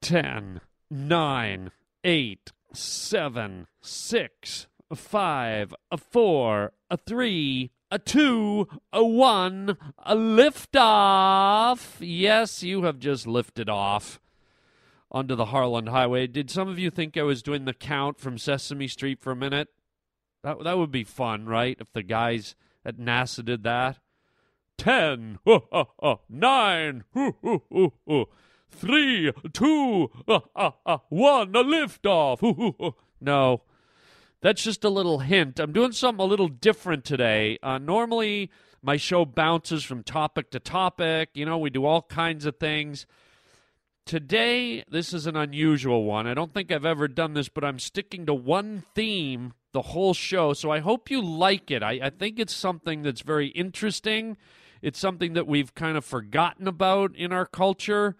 10, 9, 8, 7, 6, 5, a 4, a 3, a 2, a 1, a liftoff. Yes, you have just lifted off onto the Harland Highway. Did some of you think I was doing the count from Sesame Street for a minute? That, that would be fun, right? If the guys at NASA did that. 10, 9, uh, uh, three, two, uh, uh, uh, one, a liftoff. no, that's just a little hint. I'm doing something a little different today. Uh, normally, my show bounces from topic to topic. You know, we do all kinds of things. Today, this is an unusual one. I don't think I've ever done this, but I'm sticking to one theme the whole show. So I hope you like it. I, I think it's something that's very interesting. It's something that we've kind of forgotten about in our culture.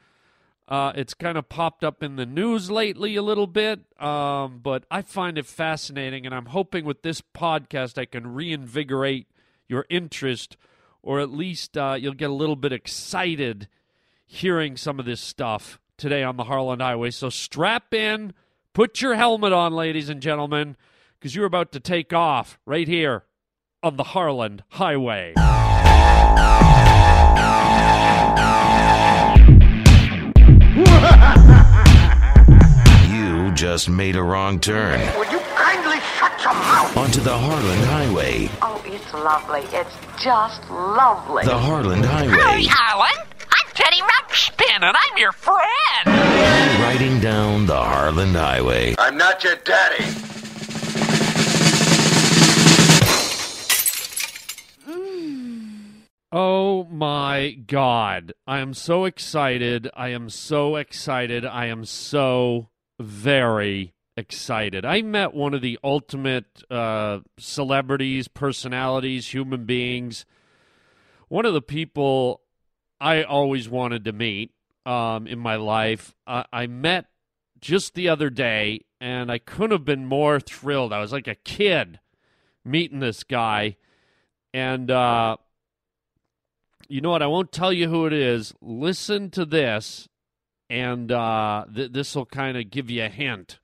Uh, it's kind of popped up in the news lately a little bit, um, but I find it fascinating, and I'm hoping with this podcast I can reinvigorate your interest, or at least uh, you'll get a little bit excited hearing some of this stuff today on the Harland Highway. So strap in, put your helmet on, ladies and gentlemen, because you're about to take off right here on the Harland Highway. Just made a wrong turn Would you kindly shut your mouth? onto the Harland Highway. Oh, it's lovely. It's just lovely. The Harland Highway. Alan. I'm Teddy Ruxpin, and I'm your friend. Riding down the Harland Highway. I'm not your daddy. Oh my God. I am so excited. I am so excited. I am so very excited. I met one of the ultimate uh, celebrities, personalities, human beings. One of the people I always wanted to meet um, in my life. I met just the other day, and I couldn't have been more thrilled. I was like a kid meeting this guy. And, uh, you know what? I won't tell you who it is. Listen to this, and uh, th- this will kind of give you a hint.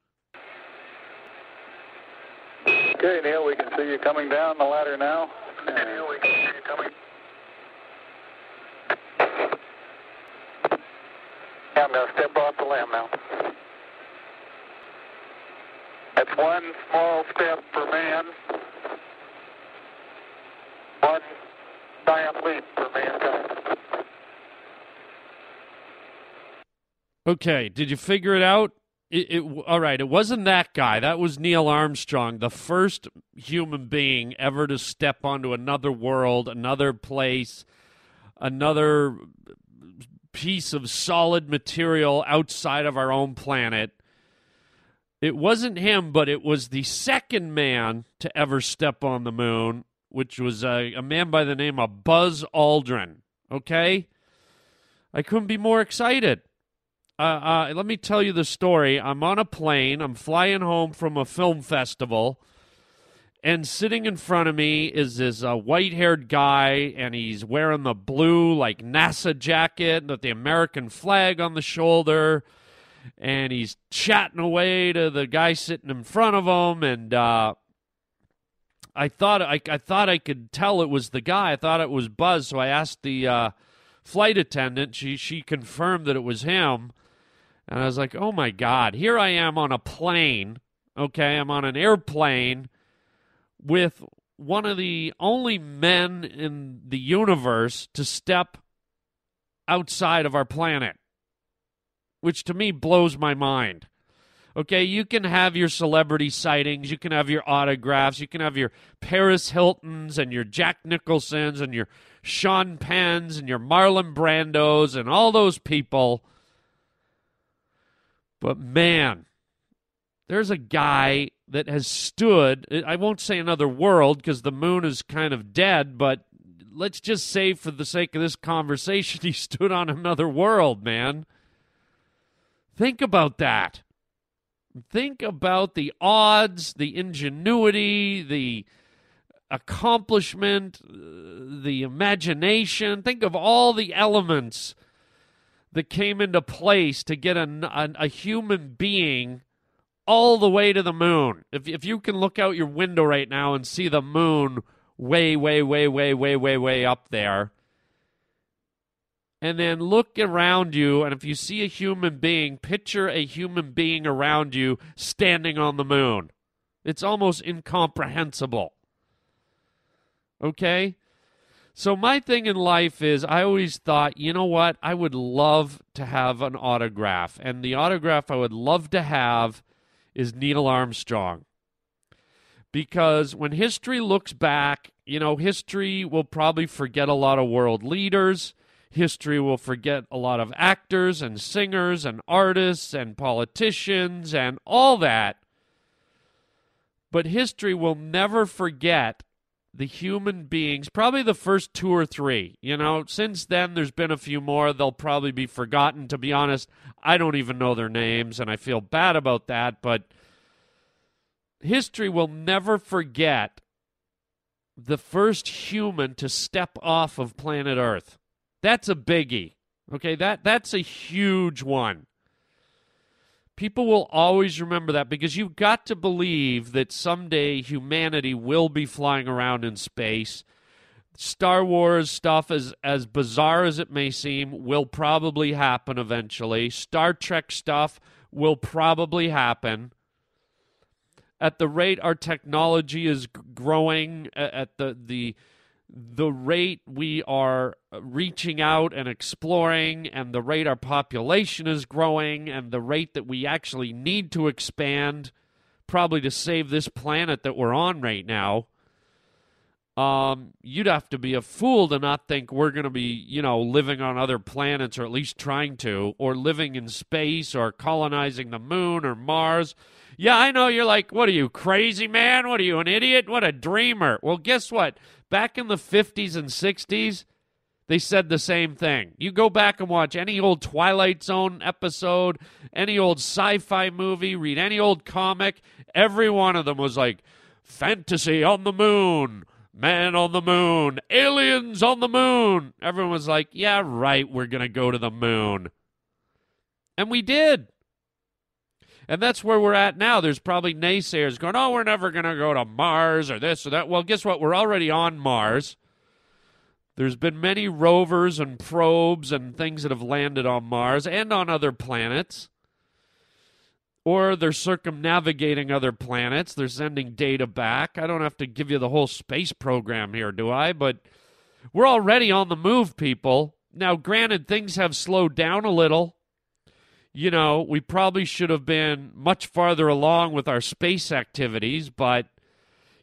Okay, Neil, we can see you coming down the ladder now. Neil, we can see you coming. Yeah, I'm going to step off the LM now. That's one small step for man, one giant leap for mankind. Okay, did you figure it out? It, it, all right, it wasn't that guy. That was Neil Armstrong, the first human being ever to step onto another world, another place, another piece of solid material outside of our own planet. It wasn't him, but it was the second man to ever step on the moon, which was a, a man by the name of Buzz Aldrin. Okay? I couldn't be more excited. Uh, uh, let me tell you the story. I'm on a plane. I'm flying home from a film festival, and sitting in front of me is this uh, white-haired guy, and he's wearing the blue like NASA jacket with the American flag on the shoulder, and he's chatting away to the guy sitting in front of him, and uh, I thought I, I thought I could tell it was the guy. I thought it was Buzz, so I asked the uh, flight attendant. She she confirmed that it was him. And I was like, oh my God, here I am on a plane. Okay, I'm on an airplane with one of the only men in the universe to step outside of our planet, which to me blows my mind. Okay, you can have your celebrity sightings, you can have your autographs, you can have your Paris Hiltons and your Jack Nicholsons and your Sean Penns and your Marlon Brandos and all those people. But man, there's a guy that has stood, I won't say another world because the moon is kind of dead, but let's just say for the sake of this conversation, he stood on another world, man. Think about that. Think about the odds, the ingenuity, the accomplishment, uh, the imagination. Think of all the elements that came into place to get a, a, a human being all the way to the moon. If, if you can look out your window right now and see the moon way, way, way, way, way, way, way up there, and then look around you, and if you see a human being, picture a human being around you standing on the moon. It's almost incomprehensible. Okay? So, my thing in life is I always thought, you know what? I would love to have an autograph. And the autograph I would love to have is Neil Armstrong. Because when history looks back, you know, history will probably forget a lot of world leaders. History will forget a lot of actors and singers and artists and politicians and all that. But history will never forget the human beings, probably the first two or three. You know, since then, there's been a few more. They'll probably be forgotten. To be honest, I don't even know their names, and I feel bad about that. But history will never forget the first human to step off of planet Earth. That's a biggie. Okay, that that's a huge one. People will always remember that because you've got to believe that someday humanity will be flying around in space. Star Wars stuff, as, as bizarre as it may seem, will probably happen eventually. Star Trek stuff will probably happen. At the rate our technology is growing, at the, the the rate we are reaching out and exploring, and the rate our population is growing, and the rate that we actually need to expand, probably to save this planet that we're on right now, um, you'd have to be a fool to not think we're going to be, you know, living on other planets, or at least trying to, or living in space, or colonizing the moon or Mars. Yeah, I know you're like, what are you, crazy man? What are you, an idiot? What a dreamer. Well, guess what? Back in the 50s and 60s, they said the same thing. You go back and watch any old Twilight Zone episode, any old sci fi movie, read any old comic, every one of them was like, fantasy on the moon, man on the moon, aliens on the moon. Everyone was like, yeah, right, we're going to go to the moon. And we did. And that's where we're at now. There's probably naysayers going, oh, we're never going to go to Mars or this or that. Well, guess what? We're already on Mars. There's been many rovers and probes and things that have landed on Mars and on other planets. Or they're circumnavigating other planets. They're sending data back. I don't have to give you the whole space program here, do I? But we're already on the move, people. Now, granted, things have slowed down a little you know, we probably should have been much farther along with our space activities, but,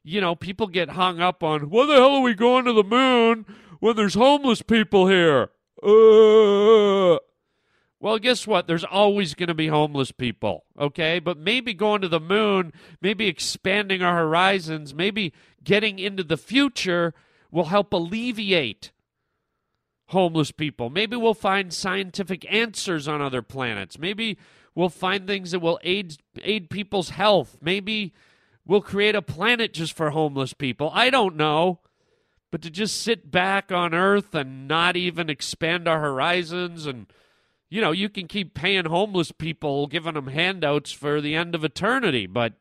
you know, people get hung up on, why the hell are we going to the moon when there's homeless people here? Uh. Well, guess what? There's always going to be homeless people, okay? But maybe going to the moon, maybe expanding our horizons, maybe getting into the future will help alleviate homeless people. Maybe we'll find scientific answers on other planets. Maybe we'll find things that will aid aid people's health. Maybe we'll create a planet just for homeless people. I don't know. But to just sit back on Earth and not even expand our horizons and you know, you can keep paying homeless people, giving them handouts for the end of eternity, but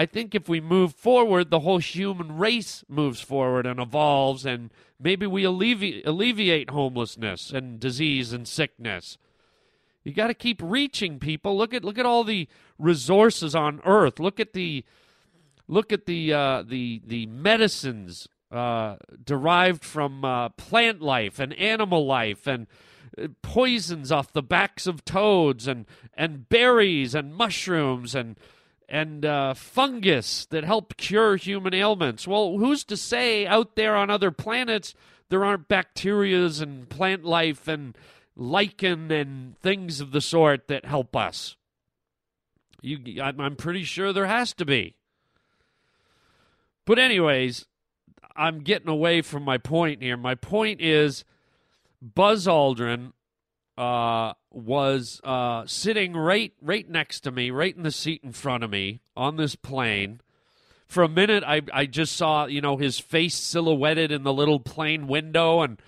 I think if we move forward, the whole human race moves forward and evolves, and maybe we alleviate, alleviate homelessness and disease and sickness. You got to keep reaching people. Look at look at all the resources on Earth. Look at the look at the uh, the the medicines uh, derived from uh, plant life and animal life and uh, poisons off the backs of toads and and berries and mushrooms and and uh, fungus that help cure human ailments. Well, who's to say out there on other planets there aren't bacterias and plant life and lichen and things of the sort that help us? You, I'm pretty sure there has to be. But, anyways, I'm getting away from my point here. My point is Buzz Aldrin uh, was uh, sitting right right next to me, right in the seat in front of me on this plane. For a minute, I I just saw you know his face silhouetted in the little plane window, and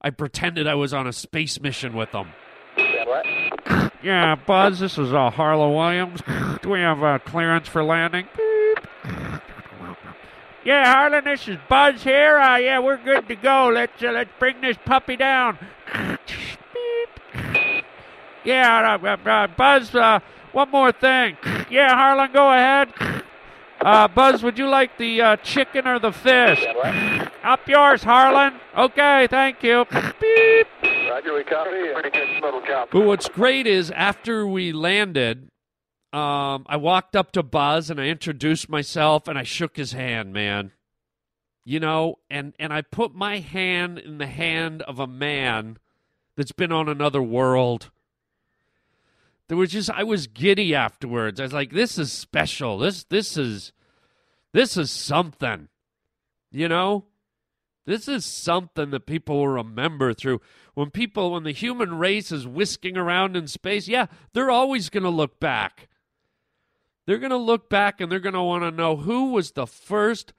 I pretended I was on a space mission with him. What? Yeah, Buzz, this is uh, Harland Williams. Do we have uh, clearance for landing? Yeah, Harland, this is Buzz here. Uh, yeah, we're good to go. Let's uh, let's bring this puppy down. Beep. Yeah, uh, uh, uh, Buzz. Uh, one more thing. Yeah, Harland, go ahead. Uh, Buzz, would you like the uh, chicken or the fish? What? Up yours, Harland. Okay, thank you. Beep. Roger, we copy. Pretty good little job. But what's great is after we landed, um, I walked up to Buzz and I introduced myself and I shook his hand, man. You know, and and I put my hand in the hand of a man that's been on another world. There was just I was giddy afterwards. I was like, this is special. This this is this is something. You know? This is something that people will remember through when people when the human race is whisking around in space, yeah, they're always to look back. They're to look back and they're want to know who was the first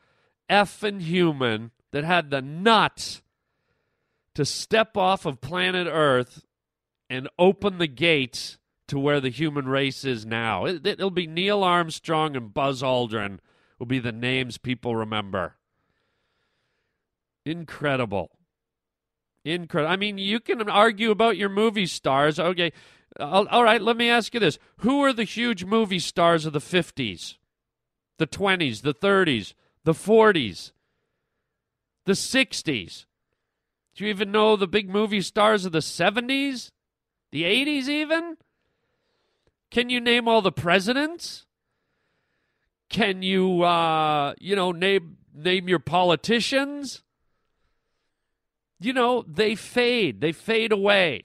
effing human that had the nuts to step off of planet Earth and open the gates to where the human race is now. It, it'll be Neil Armstrong and Buzz Aldrin will be the names people remember. Incredible. Incredible. I mean, you can argue about your movie stars. Okay. All all right, let me ask you this. Who are the huge movie stars of the 50s, the 20s, the 30s, the 40s, the 60s? Do you even know the big movie stars of the 70s? The 80s, even? Can you name all the presidents? Can you, uh, you know, name name your politicians? You know, they fade. They fade away.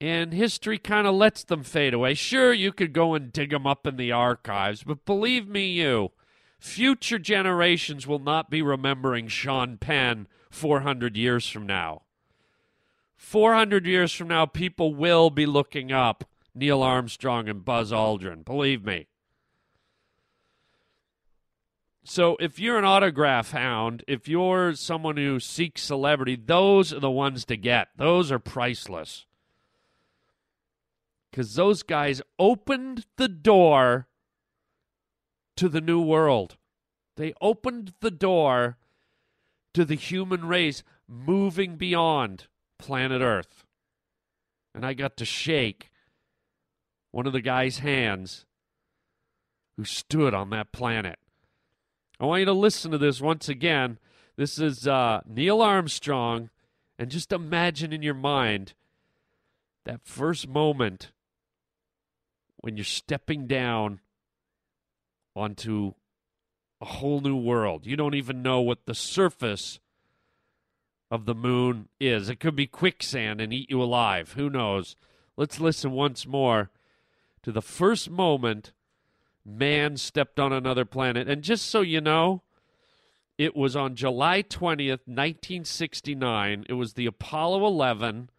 And history kind of lets them fade away. Sure, you could go and dig them up in the archives, but believe me, you, future generations will not be remembering Sean Penn 400 years from now. 400 years from now, people will be looking up Neil Armstrong and Buzz Aldrin. Believe me. So if you're an autograph hound, if you're someone who seeks celebrity, those are the ones to get. Those are priceless. Because those guys opened the door to the new world. They opened the door to the human race moving beyond planet Earth. And I got to shake one of the guy's hands who stood on that planet. I want you to listen to this once again. This is uh, Neil Armstrong, and just imagine in your mind that first moment when you're stepping down onto a whole new world. You don't even know what the surface of the moon is. It could be quicksand and eat you alive. Who knows? Let's listen once more to the first moment man stepped on another planet. And just so you know, it was on July 20th, 1969. It was the Apollo 11.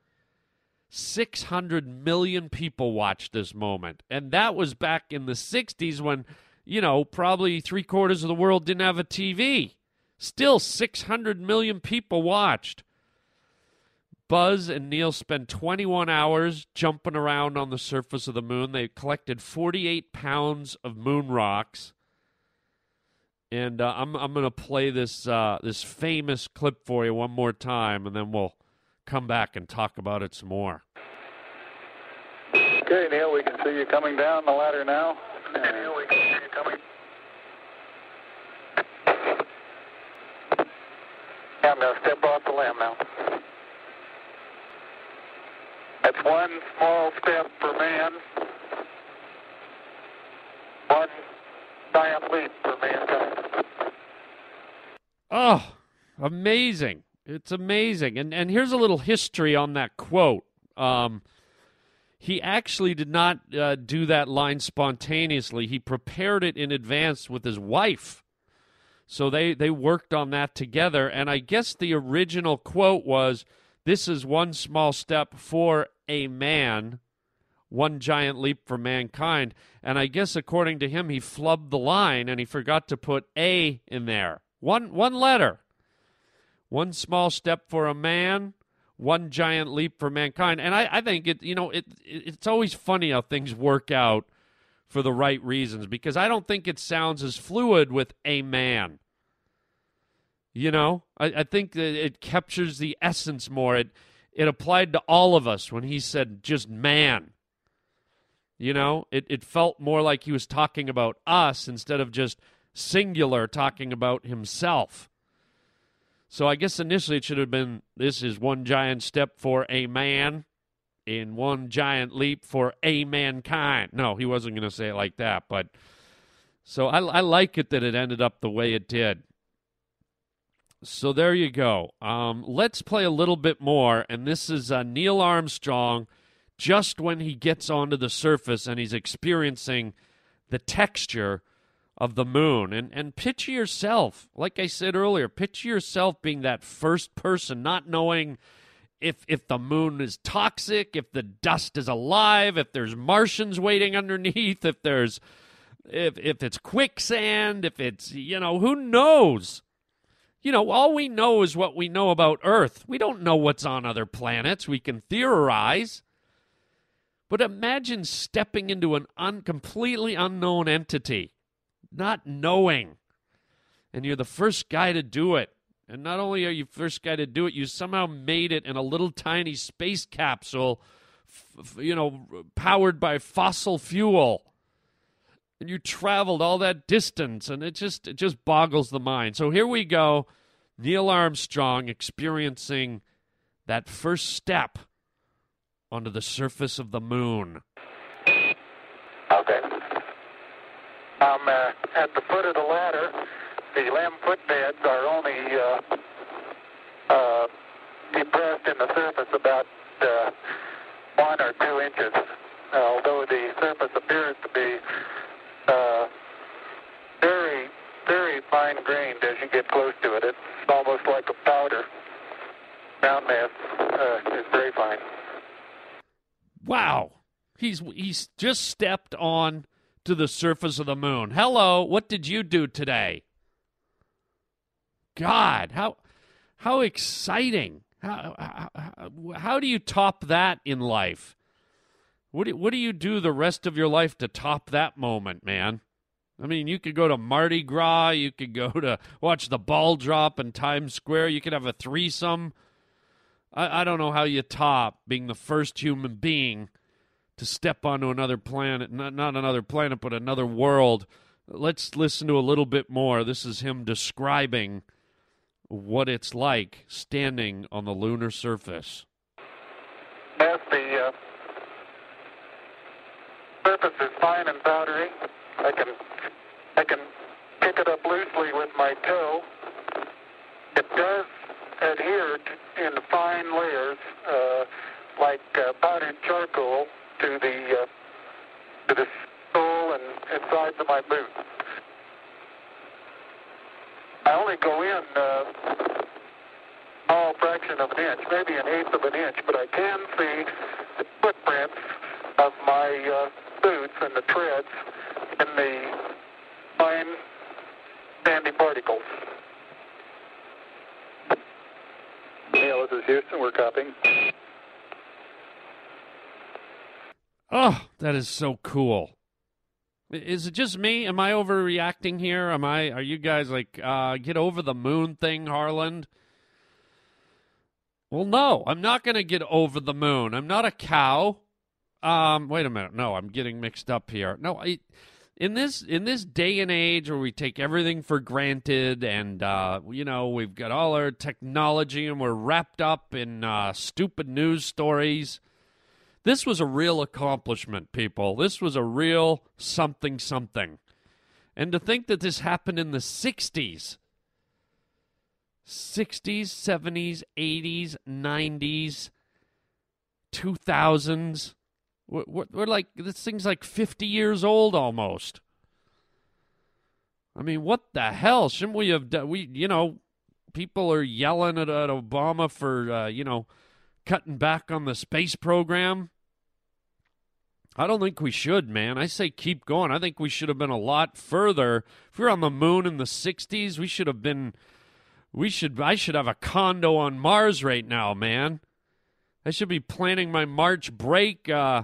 600 million people watched this moment. And that was back in the 60s when, you know, probably three quarters of the world didn't have a TV. Still, 600 million people watched. Buzz and Neil spent 21 hours jumping around on the surface of the moon. They collected 48 pounds of moon rocks. And uh, I'm I'm going to play this uh, this famous clip for you one more time, and then we'll come back and talk about it some more. Okay, Neil, we can see you coming down the ladder now. Neil, we can see you coming. Yeah, I'm going to step off the LM now. That's one small step for man, one giant leap for mankind. Oh, amazing. It's amazing. And and here's a little history on that quote. Um, he actually did not uh, do that line spontaneously. He prepared it in advance with his wife. So they, they worked on that together. And I guess the original quote was This is one small step for a man, one giant leap for mankind. And I guess according to him, he flubbed the line and he forgot to put A in there. One, one letter. One small step for a man, one giant leap for mankind. And I, I think it, you know, it, it it's always funny how things work out for the right reasons because I don't think it sounds as fluid with a man. You know, I, I think that it captures the essence more. It it applied to all of us when he said just man. You know, it, it felt more like he was talking about us instead of just singular talking about himself. So I guess initially it should have been this is one giant step for a man in one giant leap for a mankind. No, he wasn't going to say it like that, but so I, I like it that it ended up the way it did. So there you go. Um, let's play a little bit more, and this is uh, Neil Armstrong just when he gets onto the surface and he's experiencing the texture of the moon. And and picture yourself, like I said earlier, picture yourself being that first person, not knowing if if the moon is toxic, if the dust is alive, if there's Martians waiting underneath, if there's if if it's quicksand, if it's you know, who knows? You know, all we know is what we know about Earth. We don't know what's on other planets. We can theorize. But imagine stepping into an un- completely unknown entity, not knowing, and you're the first guy to do it. And not only are you first guy to do it, you somehow made it in a little tiny space capsule, f- you know, powered by fossil fuel. And you traveled all that distance, and it just it just boggles the mind. So here we go, Neil Armstrong experiencing that first step onto the surface of the moon. Okay. I'm uh, at the foot of the ladder. The LM footpads are only uh, uh, depressed in the surface about uh, one or two inches, although the surface appears to be uh, very, very fine grained as you get close to it. It's almost like a powder. Ground mass uh, is very fine. Wow. He's he's just stepped on to the surface of the moon. Hello, what did you do today? God, how how exciting. How, how, how do you top that in life? What do, what do you do the rest of your life to top that moment, man? I mean, you could go to Mardi Gras, you could go to watch the ball drop in Times Square, you could have a threesome. I, I don't know how you top being the first human being to step onto another planet, not, not another planet, but another world. Let's listen to a little bit more. This is him describing what it's like standing on the lunar surface. As the uh, surface is fine and powdery, I can I can pick it up loosely with my toe. It does adhere to, in fine layers, uh, like uh, powdered charcoal, to the uh, to the sole and, sides of my boot. I only go in uh, small fraction of an inch, maybe an eighth of an inch, but I can see the footprints of my uh, boots and the treads and the fine sandy particles. Neil, this is Houston. We're copying. Oh, that is so cool. Is it just me? Am I overreacting here? Am I? Are you guys like uh, get over the moon thing, Harland? Well, no, I'm not going to get over the moon. I'm not a cow. Um, wait a minute. No, I'm getting mixed up here. No, I, in this in this day and age where we take everything for granted, and uh, you know we've got all our technology, and we're wrapped up in uh, stupid news stories. This was a real accomplishment, people. This was a real something something. And to think that this happened in the 60s, 60s, 70s, 80s, 90s, 2000s. We're, we're, like, this thing's like 50 years old almost. I mean, what the hell? Shouldn't we have done? We, you know, people are yelling at, at Obama for, uh, you know, cutting back on the space program. I don't think we should, man. I say keep going. I think we should have been a lot further. If we are on the moon in the 60s, we should have been we should I should have a condo on Mars right now, man. I should be planning my March break, uh,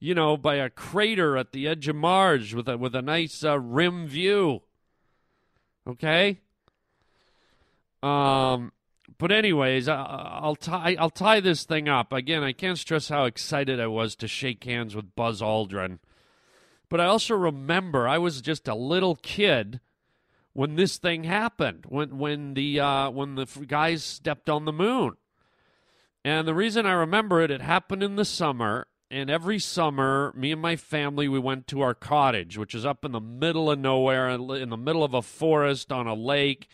you know, by a crater at the edge of Mars with a with a nice uh, rim view. Okay. Um, but anyways, I, I'll tie I'll tie this thing up again. I can't stress how excited I was to shake hands with Buzz Aldrin. But I also remember I was just a little kid when this thing happened. When when the uh, when the guys stepped on the moon. And the reason I remember it, it happened in the summer. And every summer, me and my family, we went to our cottage, which is up in the middle of nowhere, in the middle of a forest on a lake.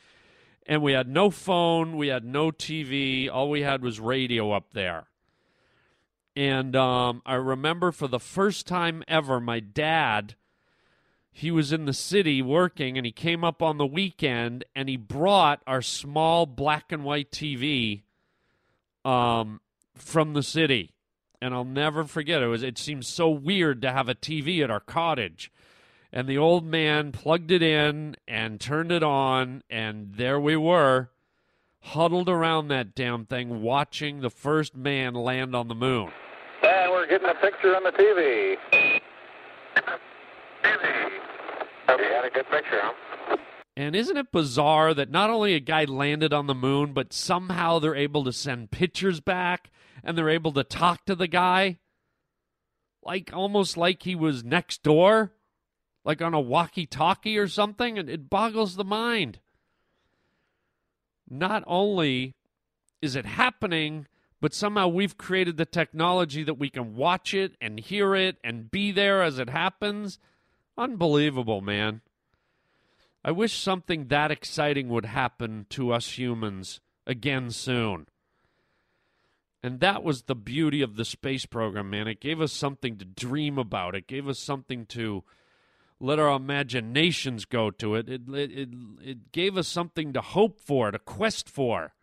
And we had no phone, we had no TV, all we had was radio up there. And um, I remember for the first time ever, my dad, he was in the city working, and he came up on the weekend, and he brought our small black and white TV um, from the city. And I'll never forget it was it seemed so weird to have a TV at our cottage. And the old man plugged it in and turned it on and there we were huddled around that damn thing watching the first man land on the moon. And we're getting a picture on the TV. TV. We had a good picture, huh? And isn't it bizarre that not only a guy landed on the moon, but somehow they're able to send pictures back and they're able to talk to the guy? Like almost like he was next door, like on a walkie talkie or something. And it boggles the mind. Not only is it happening, but somehow we've created the technology that we can watch it and hear it and be there as it happens. Unbelievable, man. I wish something that exciting would happen to us humans again soon. And that was the beauty of the space program, man. It gave us something to dream about. It gave us something to let our imaginations go to it. It, it, it, gave us something to hope for, to quest for.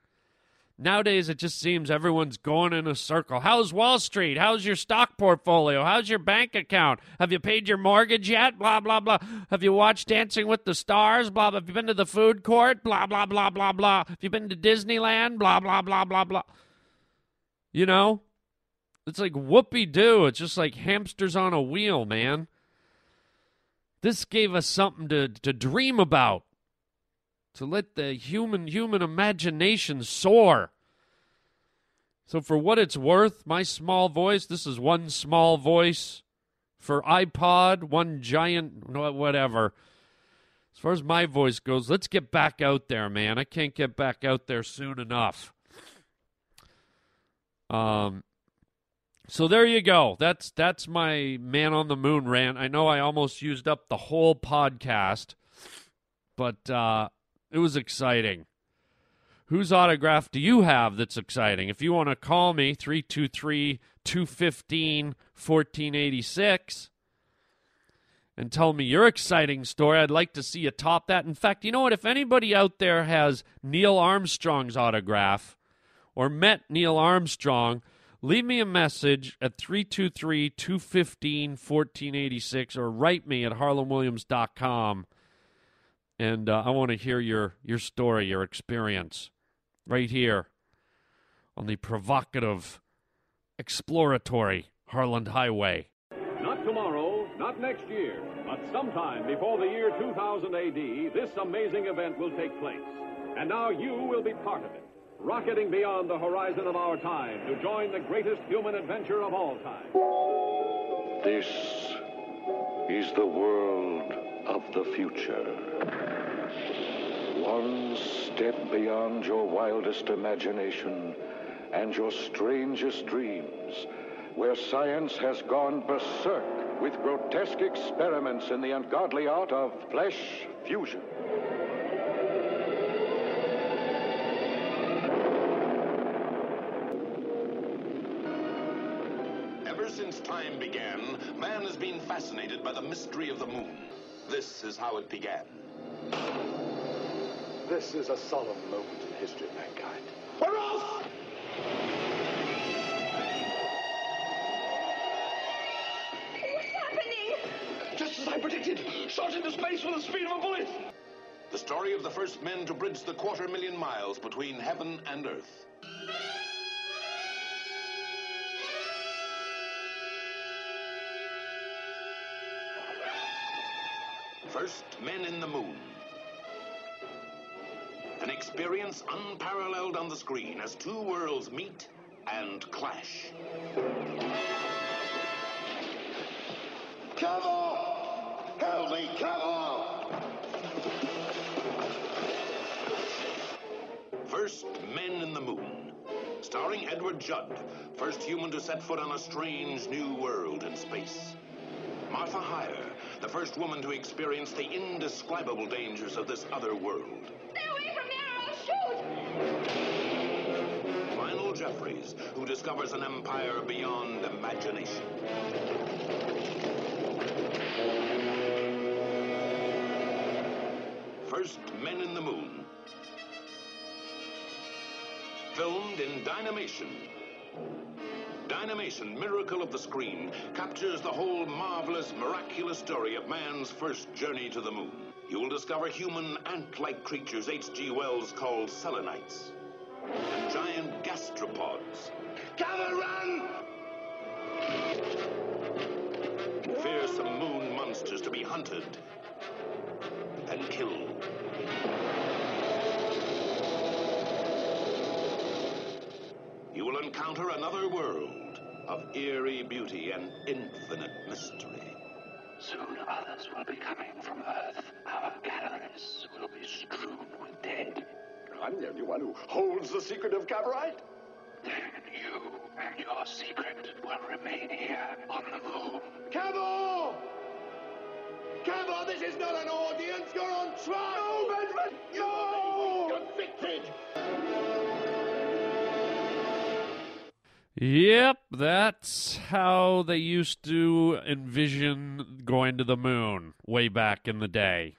Nowadays, it just seems everyone's going in a circle. How's Wall Street? How's your stock portfolio? How's your bank account? Have you paid your mortgage yet? Blah, blah, blah. Have you watched Dancing with the Stars? Blah, blah. Have you been to the food court? Blah, blah, blah, blah, blah. Have you been to Disneyland? Blah, blah, blah, blah, blah. You know? It's like whoopee doo. It's just like hamsters on a wheel, man. This gave us something to, to dream about to let the human human imagination soar. So for what it's worth, my small voice, this is one small voice for iPod, one giant whatever. As far as my voice goes, let's get back out there, man. I can't get back out there soon enough. Um so there you go. That's that's my man on the moon rant. I know I almost used up the whole podcast, but uh it was exciting. Whose autograph do you have that's exciting? If you want to call me, 323 215 1486, and tell me your exciting story, I'd like to see you top that. In fact, you know what? If anybody out there has Neil Armstrong's autograph or met Neil Armstrong, leave me a message at 323 215 1486 or write me at harlanwilliams.com and uh, I want to hear your your story, your experience, right here on the provocative, exploratory Harland Highway. Not tomorrow, not next year, but sometime before the year 2000 AD, this amazing event will take place. And now you will be part of it, rocketing beyond the horizon of our time to join the greatest human adventure of all time. This is the world of the future. One step beyond your wildest imagination and your strangest dreams, where science has gone berserk with grotesque experiments in the ungodly art of flesh fusion. Time began, man has been fascinated by the mystery of the moon. This is how it began. This is a solemn moment in the history of mankind. We're off! What's happening? Just as I predicted, shot into space with the speed of a bullet. The story of the first men to bridge the quarter million miles between heaven and earth. First Men in the Moon. An experience unparalleled on the screen as two worlds meet and clash. Come on! Help me, come on! First Men in the Moon. Starring Edward Judd, first human to set foot on a strange new world in space. Martha Hyer, the first woman to experience the indescribable dangers of this other world. Stay away from there, I'll shoot! Lionel Jeffries, who discovers an empire beyond imagination. First Men in the Moon. Filmed in Dynamation. Dynamation, Miracle of the Screen, captures the whole marvelous, miraculous story of man's first journey to the moon. You will discover human ant-like creatures H.G. Wells called selenites and giant gastropods. And run! Fearsome moon monsters to be hunted and killed. You will encounter another world of eerie beauty and infinite mystery. Soon others will be coming from Earth. Our galleries will be strewn with dead. I'm the only one who holds the secret of Cavorite. Then you and your secret will remain here on the moon. Cavor! Cavor, this is not an audience. You're on trial. No, Benjamin! No! Convicted! Yep, that's how they used to envision going to the moon way back in the day.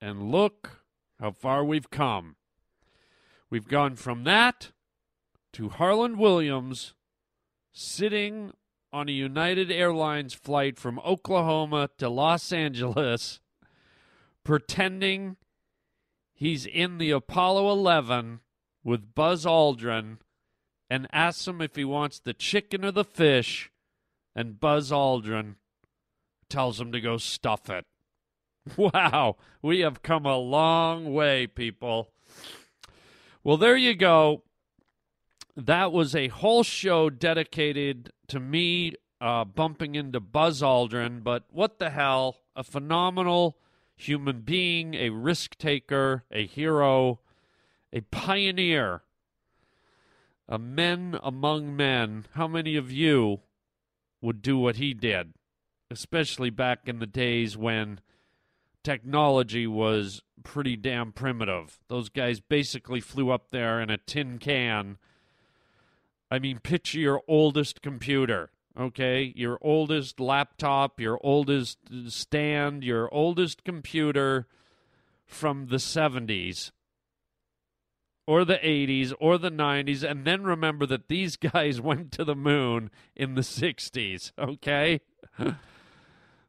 And look how far we've come. We've gone from that to Harland Williams sitting on a United Airlines flight from Oklahoma to Los Angeles pretending he's in the Apollo 11 with Buzz Aldrin and asks him if he wants the chicken or the fish, and Buzz Aldrin tells him to go stuff it. Wow, we have come a long way, people. Well, there you go. That was a whole show dedicated to me uh, bumping into Buzz Aldrin, but what the hell? A phenomenal human being, a risk taker, a hero, a pioneer a men among men. How many of you would do what he did? Especially back in the days when technology was pretty damn primitive. Those guys basically flew up there in a tin can. I mean, picture your oldest computer, okay? Your oldest laptop, your oldest stand, your oldest computer from the 70s or the 80s or the 90s and then remember that these guys went to the moon in the 60s okay?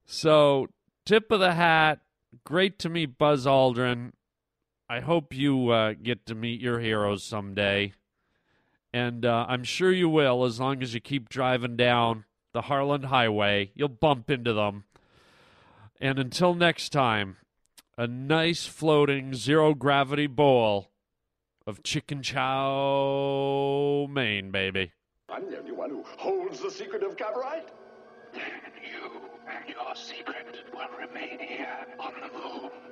So tip of the hat great to meet buzz aldrin. I hope you uh, get to meet your heroes someday. And uh, i'm sure you will as long as you keep driving down the harland highway. You'll bump into them. And until next time a nice floating zero gravity bowl of chicken chow mein, baby. I'm the only one who holds the secret of Cavorite. You and your secret will remain here on the moon.